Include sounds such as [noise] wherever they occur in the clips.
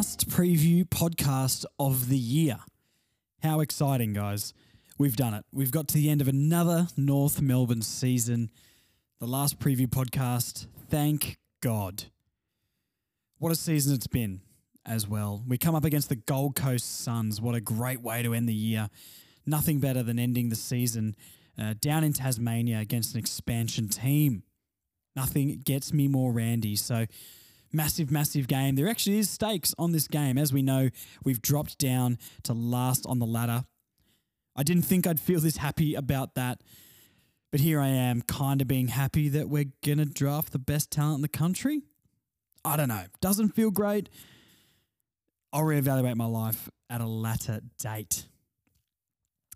last preview podcast of the year. How exciting, guys! We've done it. We've got to the end of another North Melbourne season. The last preview podcast. Thank God. What a season it's been as well. We come up against the Gold Coast Suns. What a great way to end the year. Nothing better than ending the season uh, down in Tasmania against an expansion team. Nothing gets me more randy. So, massive, massive game. There actually is stakes on this game. As we know, we've dropped down to last on the ladder. I didn't think I'd feel this happy about that. But here I am, kind of being happy that we're going to draft the best talent in the country. I don't know. Doesn't feel great. I'll reevaluate my life at a later date.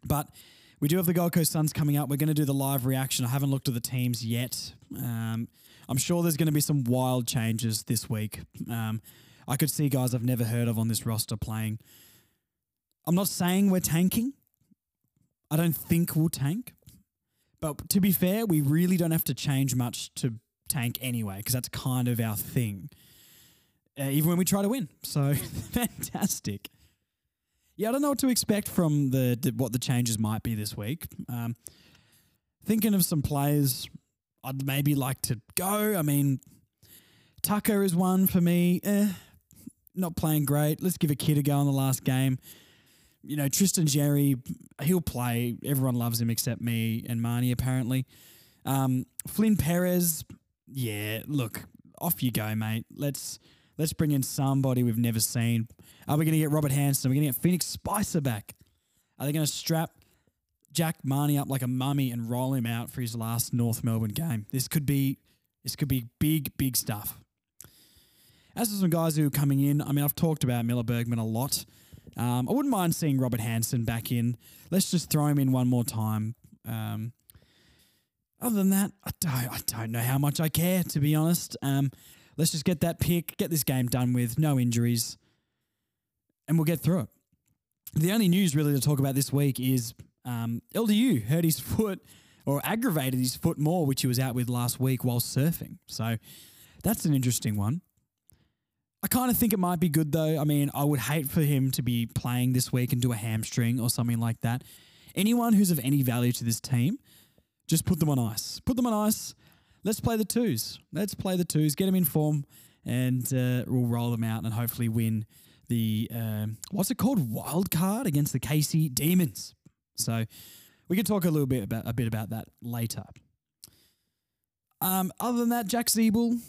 But we do have the Gold Coast Suns coming up. We're going to do the live reaction. I haven't looked at the teams yet. Um, I'm sure there's going to be some wild changes this week. Um, I could see guys I've never heard of on this roster playing. I'm not saying we're tanking. I don't think we'll tank. But to be fair, we really don't have to change much to tank anyway, because that's kind of our thing. Uh, even when we try to win. So [laughs] fantastic. Yeah, I don't know what to expect from the, the what the changes might be this week. Um, thinking of some players I'd maybe like to go. I mean, Tucker is one for me. Eh, not playing great. Let's give a kid a go in the last game. You know, Tristan Xerri, he'll play. Everyone loves him except me and Marnie, apparently. Um, Flynn Perez, yeah, look, off you go, mate. Let's let's bring in somebody we've never seen. Are we going to get Robert Hansen? Are we going to get Phoenix Spicer back? Are they going to strap Jack Marnie up like a mummy and roll him out for his last North Melbourne game? This could be this could be big, big stuff. As for some guys who are coming in, I mean, I've talked about Miller Bergman a lot. Um, I wouldn't mind seeing Robert Hansen back in. Let's just throw him in one more time. Um, other than that, I don't, I don't know how much I care, to be honest. Um, let's just get that pick, get this game done with, no injuries, and we'll get through it. The only news really to talk about this week is um, LDU hurt his foot or aggravated his foot more, which he was out with last week while surfing. So that's an interesting one. I kind of think it might be good though. I mean, I would hate for him to be playing this week and do a hamstring or something like that. Anyone who's of any value to this team, just put them on ice. Put them on ice. Let's play the twos. Let's play the twos. Get them in form, and uh, we'll roll them out and hopefully win the um, what's it called wild card against the Casey Demons. So we can talk a little bit about a bit about that later. Um, other than that, Jack Ziebell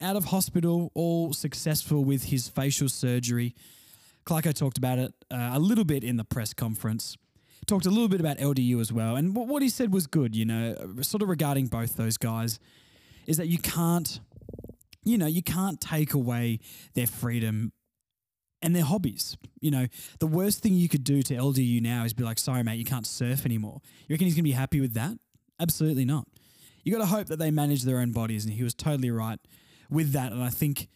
out of hospital, all successful with his facial surgery. Clarko talked about it uh, a little bit in the press conference. Talked a little bit about LDU as well, and what he said was good. You know, sort of regarding both those guys, is that you can't, you know, you can't take away their freedom and their hobbies. You know, the worst thing you could do to LDU now is be like, sorry, mate, you can't surf anymore. You reckon he's going to be happy with that? Absolutely not. You got to hope that they manage their own bodies. And he was totally right with that. And I think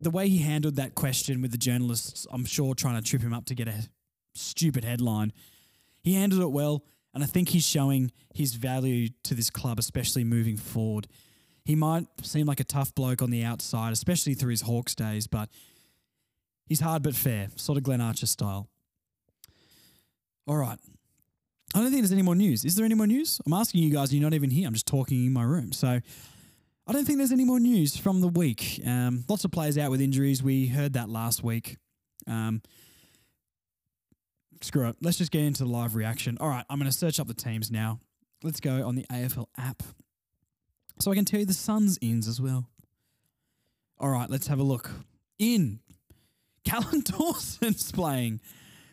the way he handled that question with the journalists, I'm sure trying to trip him up to get a stupid headline, he handled it well. And I think he's showing his value to this club, especially moving forward. He might seem like a tough bloke on the outside, especially through his Hawks days, but he's hard but fair, sort of Glenn Archer style. All right. I don't think there's any more news. Is there any more news? I'm asking you guys, you're not even here. I'm just talking in my room. So I don't think there's any more news from the week. Um, lots of players out with injuries. We heard that last week. Um, screw it. Let's just get into the live reaction. All right, I'm going to search up the teams now. Let's go on the AFL app. So I can tell you the Suns ins as well. All right, let's have a look. In. Callum [laughs] Dawson's playing.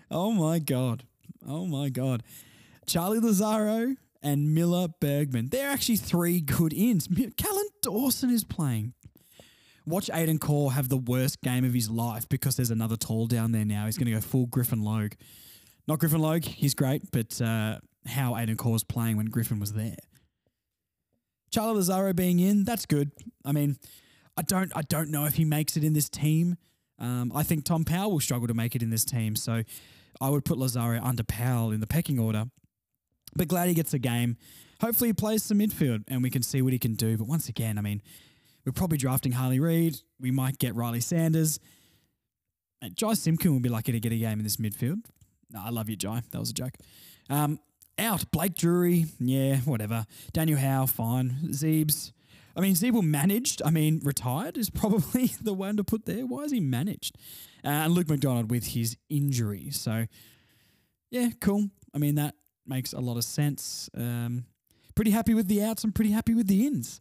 Oh my God. Oh my God. Charlie Lazzaro and Miller Bergman. They're actually three good ins. Callum Dawson is playing. Watch Aidan Corr have the worst game of his life because there's another tall down there now. He's going to go full Griffin Logue. Not Griffin Logue, he's great, but uh, how Aidan Corr was playing when Griffin was there. Charlie Lazzaro being in, that's good. I mean, I don't, I don't know if he makes it in this team. Um, I think Tom Powell will struggle to make it in this team, so I would put Lazzaro under Powell in the pecking order. But glad he gets a game. Hopefully, he plays some midfield and we can see what he can do. But once again, I mean, we're probably drafting Harley Reid. We might get Ryley Sanders. And Jy Simpkin will be lucky to get a game in this midfield. No, I love you, Jy. That was a joke. Um, out, Blake Drury, yeah, whatever. Daniel Howe, fine. Zeebs, I mean, Ziebell managed. I mean, retired is probably [laughs] the one to put there. Why is he managed? Uh, and Luke McDonald with his injury. So, yeah, cool. I mean, that makes a lot of sense. Um, pretty happy with the outs. I'm pretty happy with the ins.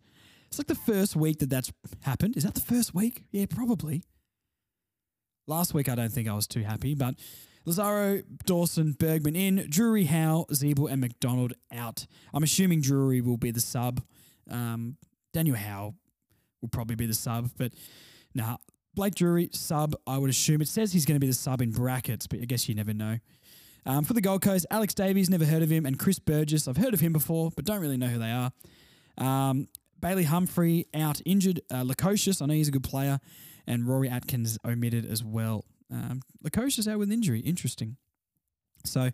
It's like the first week that that's happened. Is that the first week? Yeah, probably. Last week, I don't think I was too happy, but Lazzaro, Dawson, Bergman in, Drury, Howe, Ziebell, and McDonald out. I'm assuming Drury will be the sub. Um, Daniel Howe will probably be the sub, but nah, Blake Drury, sub, I would assume. It says he's going to be the sub in brackets, but I guess you never know. Um, for the Gold Coast, Alex Davies, never heard of him, and Chris Burgess, I've heard of him before, but don't really know who they are. Um, Bailey Humphrey out injured. Uh, I know he's a good player, and Rory Atkins omitted as well. Um, Lukosius out with injury. Interesting. So,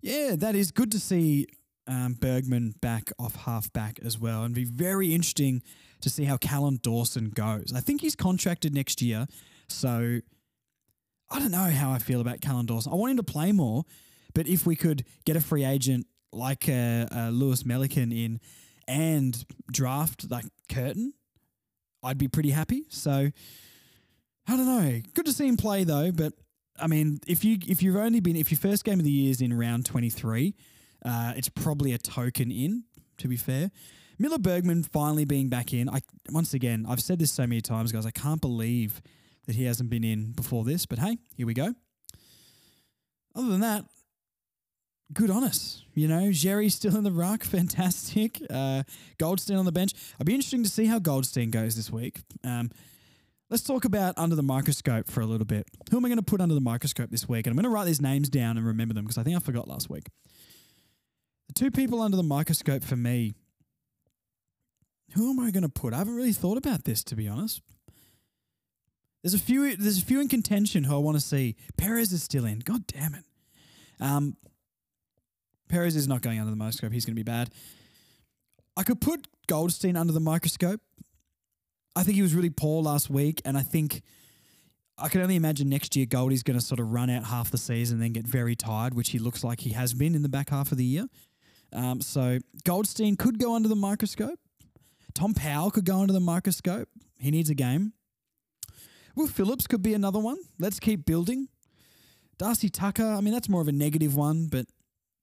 yeah, that is good to see um, Bergman back off half back as well, and be very interesting to see how Callum Dawson goes. I think he's contracted next year, so I don't know how I feel about Callum Dawson. I want him to play more, but if we could get a free agent like uh, uh, Lewis Melican in and draft like Curtin, I'd be pretty happy. So I don't know. Good to see him play though, but I mean, if you if you've only been if your first game of the year is in round twenty three, uh, it's probably a token in. To be fair, Miller Bergman finally being back in. I once again, I've said this so many times, guys. I can't believe that he hasn't been in before this. But hey, here we go. Other than that, good on us. You know, Xerri's still in the ruck, [laughs] fantastic. Uh, Goldstein on the bench. I'd be interesting to see how Goldstein goes this week. Um, let's talk about under the microscope for a little bit. Who am I going to put under the microscope this week? And I'm going to write these names down and remember them because I think I forgot last week. Two people under the microscope for me. Who am I going to put? I haven't really thought about this to be honest. There's a few. There's a few in contention who I want to see. Perez is still in. God damn it. Um, Perez is not going under the microscope. He's going to be bad. I could put Goldstein under the microscope. I think he was really poor last week, and I think I can only imagine next year Goldie's going to sort of run out half the season and then get very tired, which he looks like he has been in the back half of the year. Um, so Goldstein could go under the microscope. Tom Powell could go under the microscope. He needs a game. Will Phillips could be another one. Let's keep building. Darcy Tucker, I mean, that's more of a negative one, but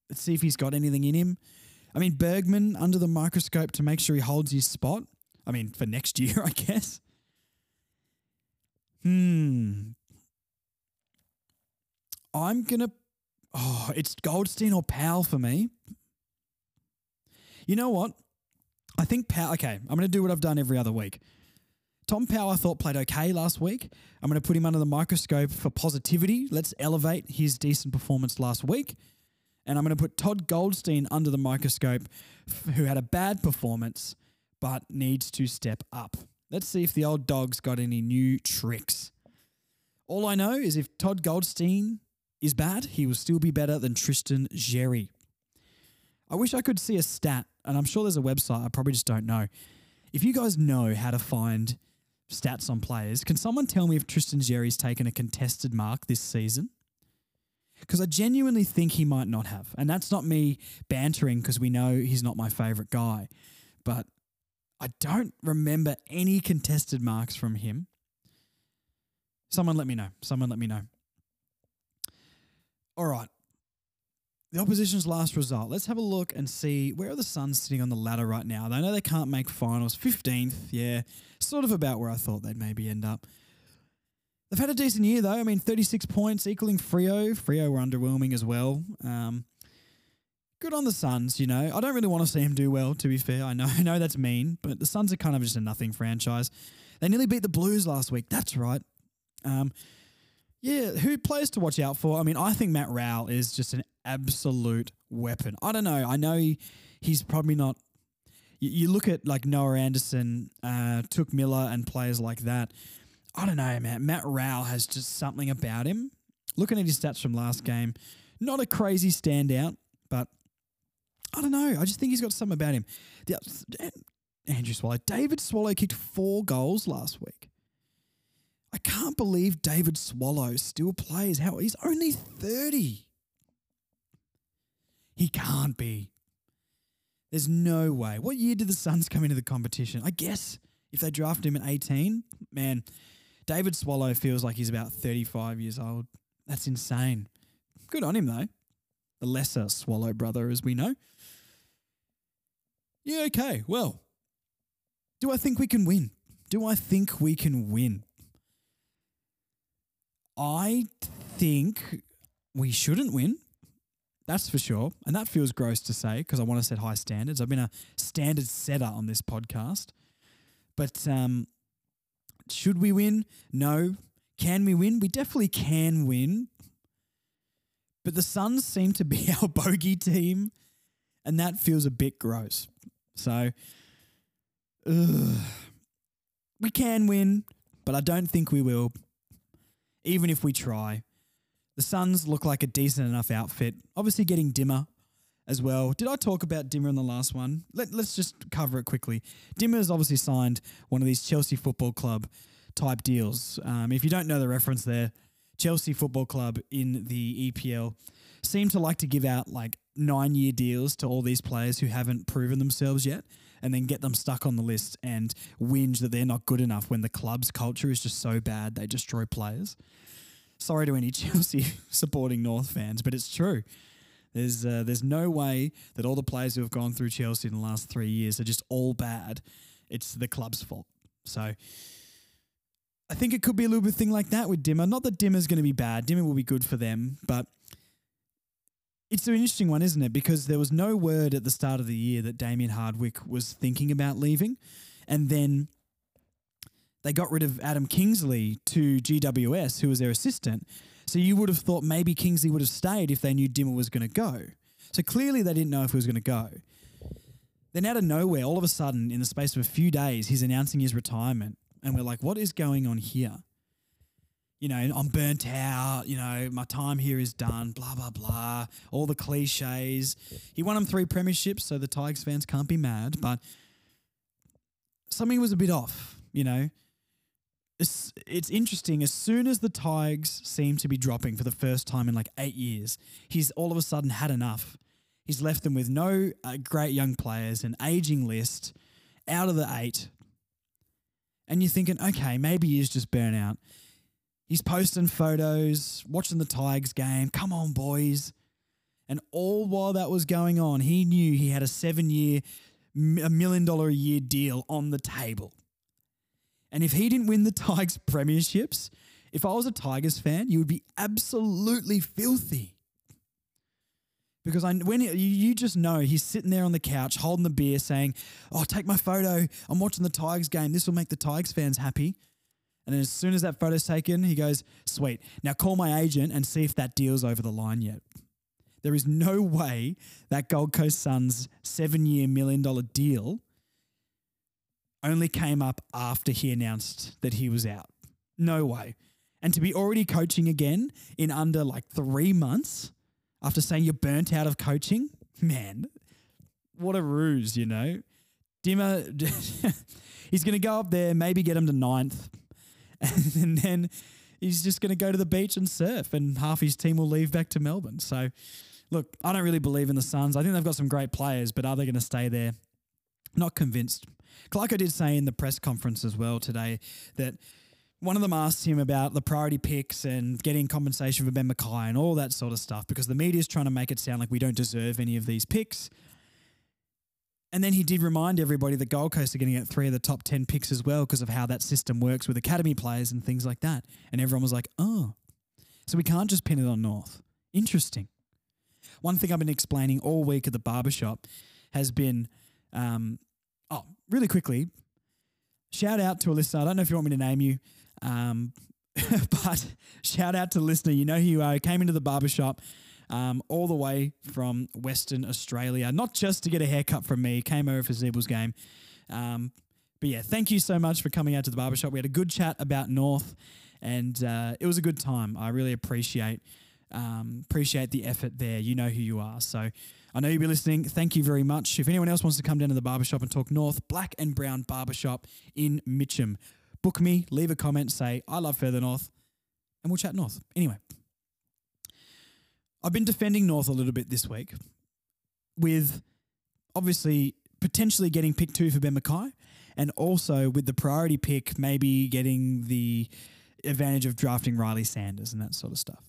let's see if he's got anything in him. I mean, Bergman under the microscope to make sure he holds his spot. I mean, for next year, [laughs] I guess. Hmm. I'm going to. Oh, it's Goldstein or Powell for me. You know what? I think Powell. Okay, I'm going to do what I've done every other week. Tom Powell I thought played okay last week. I'm going to put him under the microscope for positivity. Let's elevate his decent performance last week. And I'm going to put Todd Goldstein under the microscope, who had a bad performance but needs to step up. Let's see if the old dog's got any new tricks. All I know is if Todd Goldstein is bad, he will still be better than Tristan Xerri. I wish I could see a stat, and I'm sure there's a website, I probably just don't know. If you guys know how to find stats on players. Can someone tell me if Tristan Xerri's taken a contested mark this season? Because I genuinely think he might not have. And that's not me bantering because we know he's not my favourite guy. But I don't remember any contested marks from him. Someone let me know. Someone let me know. All right the opposition's last result. Let's have a look and see where are the Suns sitting on the ladder right now. They know they can't make finals. 15th, yeah, sort of about where I thought they'd maybe end up. They've had a decent year though. I mean, 36 points equaling Freo. Freo were underwhelming as well. Um, good on the Suns, you know. I don't really want to see them do well, to be fair. I know, [laughs] I know that's mean, but the Suns are kind of just a nothing franchise. They nearly beat the Blues last week. That's right. Um, yeah, who players to watch out for? I mean, I think Matt Rowell is just an absolute weapon. I don't know. I know he, he's probably not. You, you look at like Noah Anderson, uh, Touk Miller, and players like that. I don't know, man. Matt Rowell has just something about him. Looking at his stats from last game, not a crazy standout, but I don't know. I just think he's got something about him. The, Andrew Swallow, David Swallow kicked four goals last week. I can't believe David Swallow still plays. How he's only 30. He can't be. There's no way. What year did the Suns come into the competition? I guess if they drafted him at 18, man, David Swallow feels like he's about 35 years old. That's insane. Good on him, though. The lesser Swallow brother, as we know. Yeah, okay. Well, do I think we can win? Do I think we can win? I think we shouldn't win. That's for sure. And that feels gross to say because I want to set high standards. I've been a standard setter on this podcast. But um, should we win? No. Can we win? We definitely can win. But the Suns seem to be [laughs] our bogey team, and that feels a bit gross. So, ugh. we can win, but I don't think we will, even if we try. The Suns look like a decent enough outfit. Obviously, getting Dimmer as well. Did I talk about Dimmer in the last one? Let, us just cover it quickly. Dimmer has obviously signed one of these Chelsea Football Club type deals. Um, if you don't know the reference there, Chelsea Football Club in the EPL seem to like to give out like nine year deals to all these players who haven't proven themselves yet and then get them stuck on the list and whinge that they're not good enough when the club's culture is just so bad they destroy players. Sorry to any [laughs] Chelsea supporting North fans, but it's true. There's uh, there's no way that all the players who have gone through Chelsea in the last three years are just all bad. It's the club's fault. So I think it could be a little bit thing like that with Dimmer. Not that Dimmer's going to be bad. Dimmer will be good for them, but it's an interesting one, isn't it? Because there was no word at the start of the year that Damien Hardwick was thinking about leaving. And then they got rid of Adam Kingsley to GWS, who was their assistant. So you would have thought maybe Kingsley would have stayed if they knew Dimmer was going to go. So clearly they didn't know if he was going to go. Then out of nowhere, all of a sudden, in the space of a few days, he's announcing his retirement. And we're like, what is going on here? You know, I'm burnt out. You know, my time here is done. Blah blah blah. All the cliches. He won them three premierships, so the Tigers fans can't be mad. But something was a bit off. You know, it's, it's interesting. As soon as the Tigers seem to be dropping for the first time in like eight years, he's all of a sudden had enough. He's left them with no uh, great young players, an aging list. Out of the eight, and you're thinking, okay, maybe he's just burnout. He's posting photos, watching the Tigers game. Come on, boys. And all while that was going on, he knew he had a seven year, a million dollar a year deal on the table. And if he didn't win the Tigers premierships, if I was a Tigers fan, you would be absolutely filthy because I when you, you just know he's sitting there on the couch holding the beer, saying, "Oh, take my photo. I'm watching the Tigers game. This will make the Tigers fans happy." And as soon as that photo's taken, he goes, "Sweet. Now call my agent and see if that deal's over the line yet." There is no way that Gold Coast Suns seven-year million dollar deal only came up after he announced that he was out. No way. And to be already coaching again in under like three months after saying you're burnt out of coaching, man, what a ruse, you know. Dimmer, [laughs] he's going to go up there, maybe get him to ninth, [laughs] and then he's just going to go to the beach and surf, and half his team will leave back to Melbourne. So, look, I don't really believe in the Suns. I think they've got some great players, but are they going to stay there? Not convinced. Clarko did say in the press conference as well today that one of them asked him about the priority picks and getting compensation for Ben McKay and all that sort of stuff because the media is trying to make it sound like we don't deserve any of these picks. And then he did remind everybody that Gold Coast are going to get three of the top 10 picks as well because of how that system works with academy players and things like that. And everyone was like, oh, so we can't just pin it on North. Interesting. One thing I've been explaining all week at the barbershop has been, um, oh, really quickly, shout out to a listener. I don't know if you want me to name you. Um, [laughs] but shout out to listener. You know who you are. Came into the barbershop um, all the way from Western Australia, not just to get a haircut from me, came over for Ziebell's game. Um, but yeah, thank you so much for coming out to the barbershop. We had a good chat about North, and uh, it was a good time. I really appreciate um, appreciate the effort there. You know who you are. So I know you'll be listening. Thank you very much. If anyone else wants to come down to the barbershop and talk North, Black and Brown Barbershop in Mitcham book me, leave a comment, say, I love Further North, and we'll chat North. Anyway, I've been defending North a little bit this week with obviously potentially getting pick two for Ben McKay and also with the priority pick, maybe getting the advantage of drafting Ryley Sanders and that sort of stuff.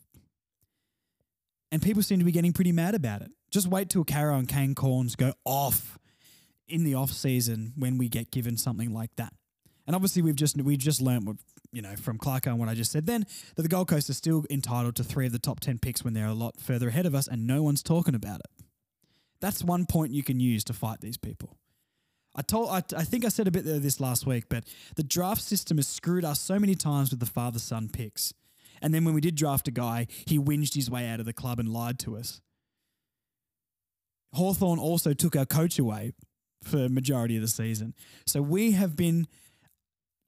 And people seem to be getting pretty mad about it. Just wait till Caro and Kane Cornes go off in the off season when we get given something like that. And obviously, we've just we've just learned what you know from Clarko and what I just said then that the Gold Coast are still entitled to three of the top ten picks when they're a lot further ahead of us, and no one's talking about it. That's one point you can use to fight these people. I told I, I think I said a bit of this last week, but the draft system has screwed us so many times with the father son picks. And then when we did draft a guy, he whinged his way out of the club and lied to us. Hawthorn also took our coach away for majority of the season. So we have been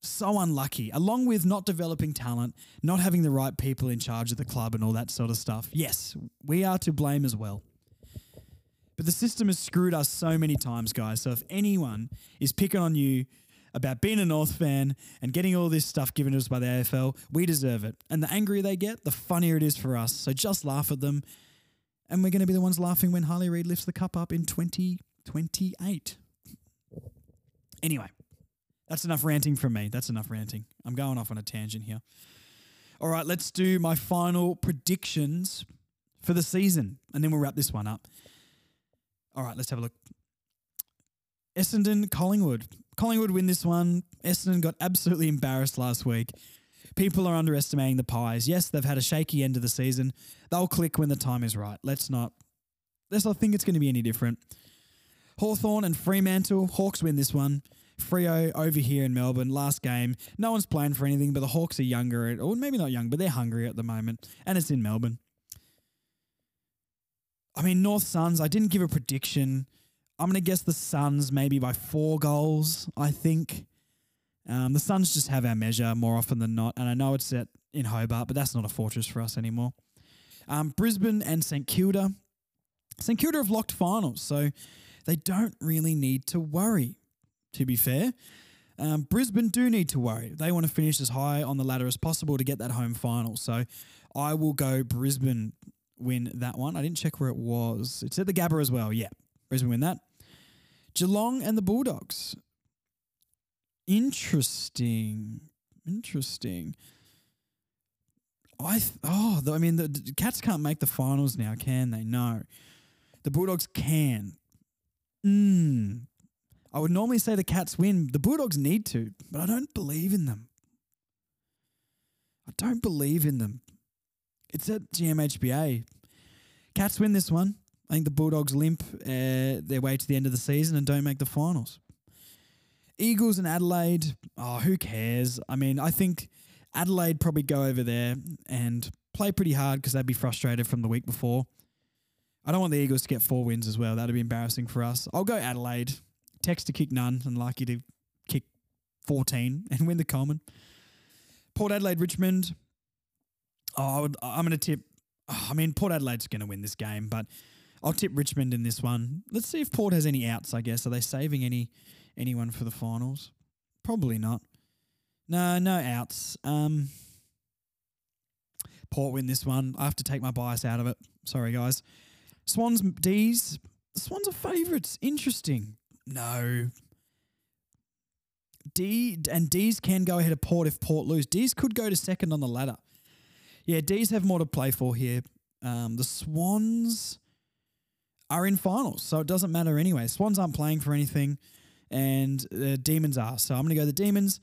so unlucky, along with not developing talent, not having the right people in charge of the club and all that sort of stuff. Yes, we are to blame as well. But the system has screwed us so many times, guys. So if anyone is picking on you about being a North fan and getting all this stuff given to us by the AFL, we deserve it. And the angrier they get, the funnier it is for us. So just laugh at them. And we're going to be the ones laughing when Harley Reid lifts the cup up in 2028. Anyway, that's enough ranting from me. That's enough ranting. I'm going off on a tangent here. All right, let's do my final predictions for the season, and then we'll wrap this one up. All right, let's have a look. Essendon, Collingwood. Collingwood win this one. Essendon got absolutely embarrassed last week. People are underestimating the Pies. Yes, they've had a shaky end of the season. They'll click when the time is right. Let's not let's not think it's going to be any different. Hawthorn and Fremantle, Hawks win this one. Freo over here in Melbourne, last game. No one's playing for anything, but the Hawks are younger, or maybe not young, but they're hungry at the moment, and it's in Melbourne. I mean, North Suns, I didn't give a prediction. I'm going to guess the Suns maybe by four goals, I think. Um, the Suns just have our measure more often than not. And I know it's set in Hobart, but that's not a fortress for us anymore. Um, Brisbane and St Kilda. St Kilda have locked finals, so they don't really need to worry, to be fair. Um, Brisbane do need to worry. They want to finish as high on the ladder as possible to get that home final. So I will go Brisbane win that one. I didn't check where it was. It's at the Gabba as well. Yeah, Brisbane win that. Geelong and the Bulldogs. Interesting. Interesting. I th- oh the, I mean the, the Cats can't make the finals now, can they? No, the Bulldogs can. Mm. I would normally say the Cats win. The Bulldogs need to, but I don't believe in them. I don't believe in them. It's at GMHBA. Cats win this one. I think the Bulldogs limp uh, their way to the end of the season and don't make the finals. Eagles and Adelaide. Oh, who cares? I mean, I think Adelaide probably go over there and play pretty hard because they'd be frustrated from the week before. I don't want the Eagles to get four wins as well. That'd be embarrassing for us. I'll go Adelaide. Text to kick none and likely to kick 14 [laughs] and win the Coleman. Port Adelaide, Richmond. Oh, I would, I'm going to tip. Oh, I mean, Port Adelaide's going to win this game, but I'll tip Richmond in this one. Let's see if Port has any outs. I guess are they saving any anyone for the finals? Probably not. No, no outs. Um, Port win this one. I have to take my bias out of it. Sorry, guys. Swans D's. The Swans are favourites. Interesting. No. D and D's can go ahead of Port if Port lose. D's could go to second on the ladder. Yeah, D's have more to play for here. Um, the Swans are in finals, so it doesn't matter anyway. Swans aren't playing for anything, and the Demons are. So I'm going to go the Demons.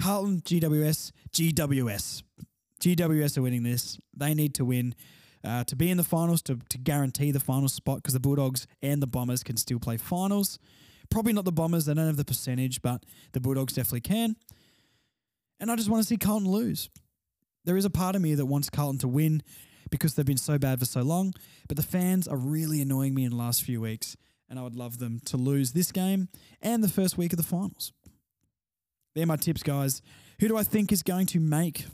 Carlton, GWS, GWS. GWS are winning this. They need to win uh, to be in the finals, to, to guarantee the final spot, because the Bulldogs and the Bombers can still play finals. Probably not the Bombers, they don't have the percentage, but the Bulldogs definitely can. And I just want to see Carlton lose. There is a part of me that wants Carlton to win because they've been so bad for so long, but the fans are really annoying me in the last few weeks, and I would love them to lose this game and the first week of the finals. They're my tips, guys. Who do I think is going to make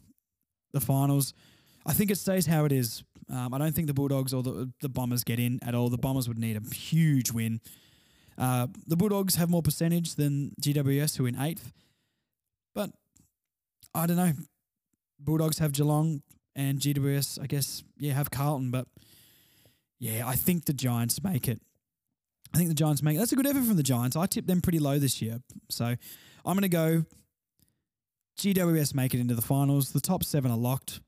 the finals? I think it stays how it is. Um, I don't think the Bulldogs or the, the Bombers get in at all. The Bombers would need a huge win. Uh, the Bulldogs have more percentage than GWS, who are in eighth. But I don't know. Bulldogs have Geelong and GWS, I guess, yeah, have Carlton, but yeah, I think the Giants make it. I think the Giants make it. That's a good effort from the Giants. I tipped them pretty low this year. So I'm going to go GWS make it into the finals. The top seven are locked.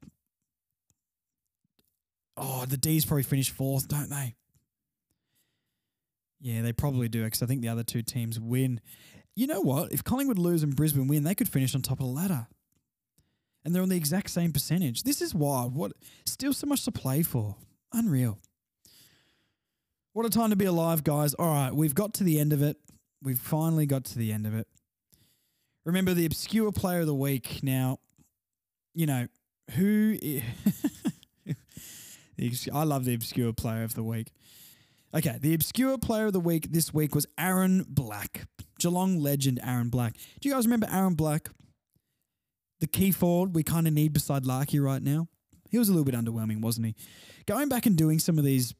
Oh, the D's probably finish fourth, don't they? Yeah, they probably do because I think the other two teams win. You know what? If Collingwood lose and Brisbane win, they could finish on top of the ladder. And they're on the exact same percentage. This is wild. What still so much to play for. Unreal. What a time to be alive, guys. All right, we've got to the end of it. We've finally got to the end of it. Remember the obscure player of the week. Now, you know, who. I [laughs] love the obscure player of the week. Okay, the obscure player of the week this week was Aaron Black. Geelong legend Aaron Black. Do you guys remember Aaron Black? The key forward we kind of need beside Larky right now. He was a little bit underwhelming, wasn't he? Going back and doing some of these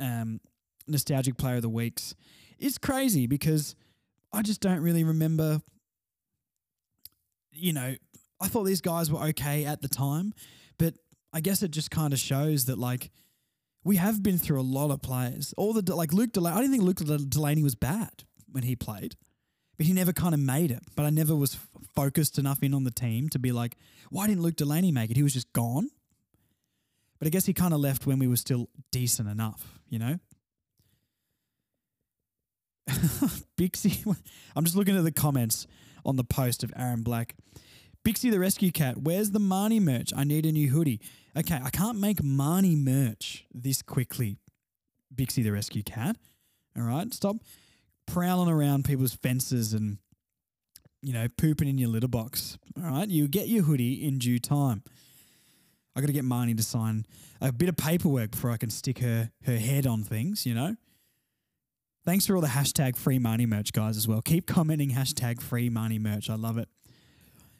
um, nostalgic player of the weeks is crazy because I just don't really remember. You know, I thought these guys were okay at the time, but I guess it just kind of shows that like we have been through a lot of players. All the like Luke Delaney. I didn't think Luke Delaney was bad when he played, but he never kind of made it. But I never was f- focused enough in on the team to be like, why didn't Luke Delaney make it? He was just gone. But I guess he kind of left when we were still decent enough, you know. [laughs] Bixie, [laughs] I'm just looking at the comments on the post of Aaron Black. Bixie the Rescue Cat, where's the Marnie merch? I need a new hoodie. Okay, I can't make Marnie merch this quickly, Bixie the Rescue Cat. All right, stop prowling around people's fences and, you know, pooping in your litter box. All right, you get your hoodie in due time. I got to get Marnie to sign a bit of paperwork before I can stick her her head on things, you know? Thanks for all the hashtag free Marnie merch, guys, as well. Keep commenting hashtag free Marnie merch. I love it.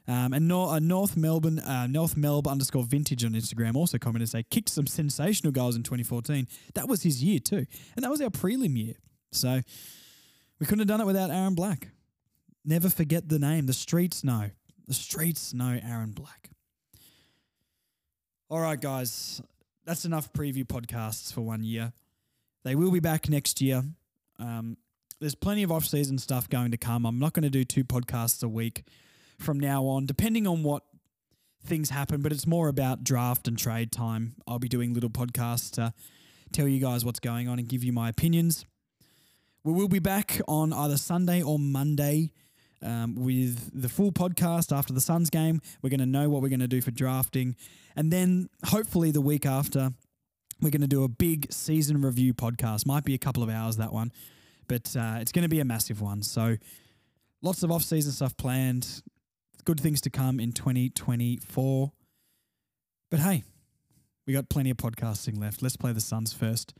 Um, and Nor- uh, North Melbourne, uh, North Melb underscore vintage on Instagram also commented say kicked some sensational goals in 2014. That was his year too, and that was our prelim year. So we couldn't have done it without Aaron Black. Never forget the name. The streets know. The streets know Aaron Black. All right, guys, that's enough preview podcasts for one year. They will be back next year. Um, there's plenty of off-season stuff going to come. I'm not going to do two podcasts a week from now on, depending on what things happen. But it's more about draft and trade time. I'll be doing little podcasts to tell you guys what's going on and give you my opinions. We will be back on either Sunday or Monday um, with the full podcast after the Suns game. We're going to know what we're going to do for drafting. And then hopefully the week after, we're going to do a big season review podcast. Might be a couple of hours, that one, but uh, it's going to be a massive one. So lots of off season stuff planned good things to come in 2024. But hey, we got plenty of podcasting left. Let's play the Suns first.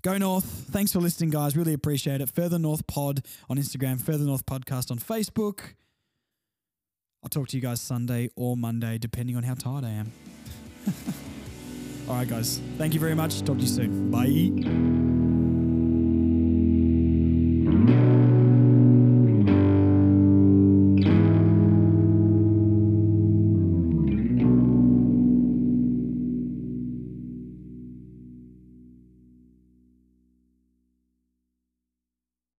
Go North. Thanks for listening, guys. Really appreciate it. Further North Pod on Instagram, Further North Podcast on Facebook. I'll talk to you guys Sunday or Monday, depending on how tired I am. [laughs] All right, guys. Thank you very much. Talk to you soon. Bye.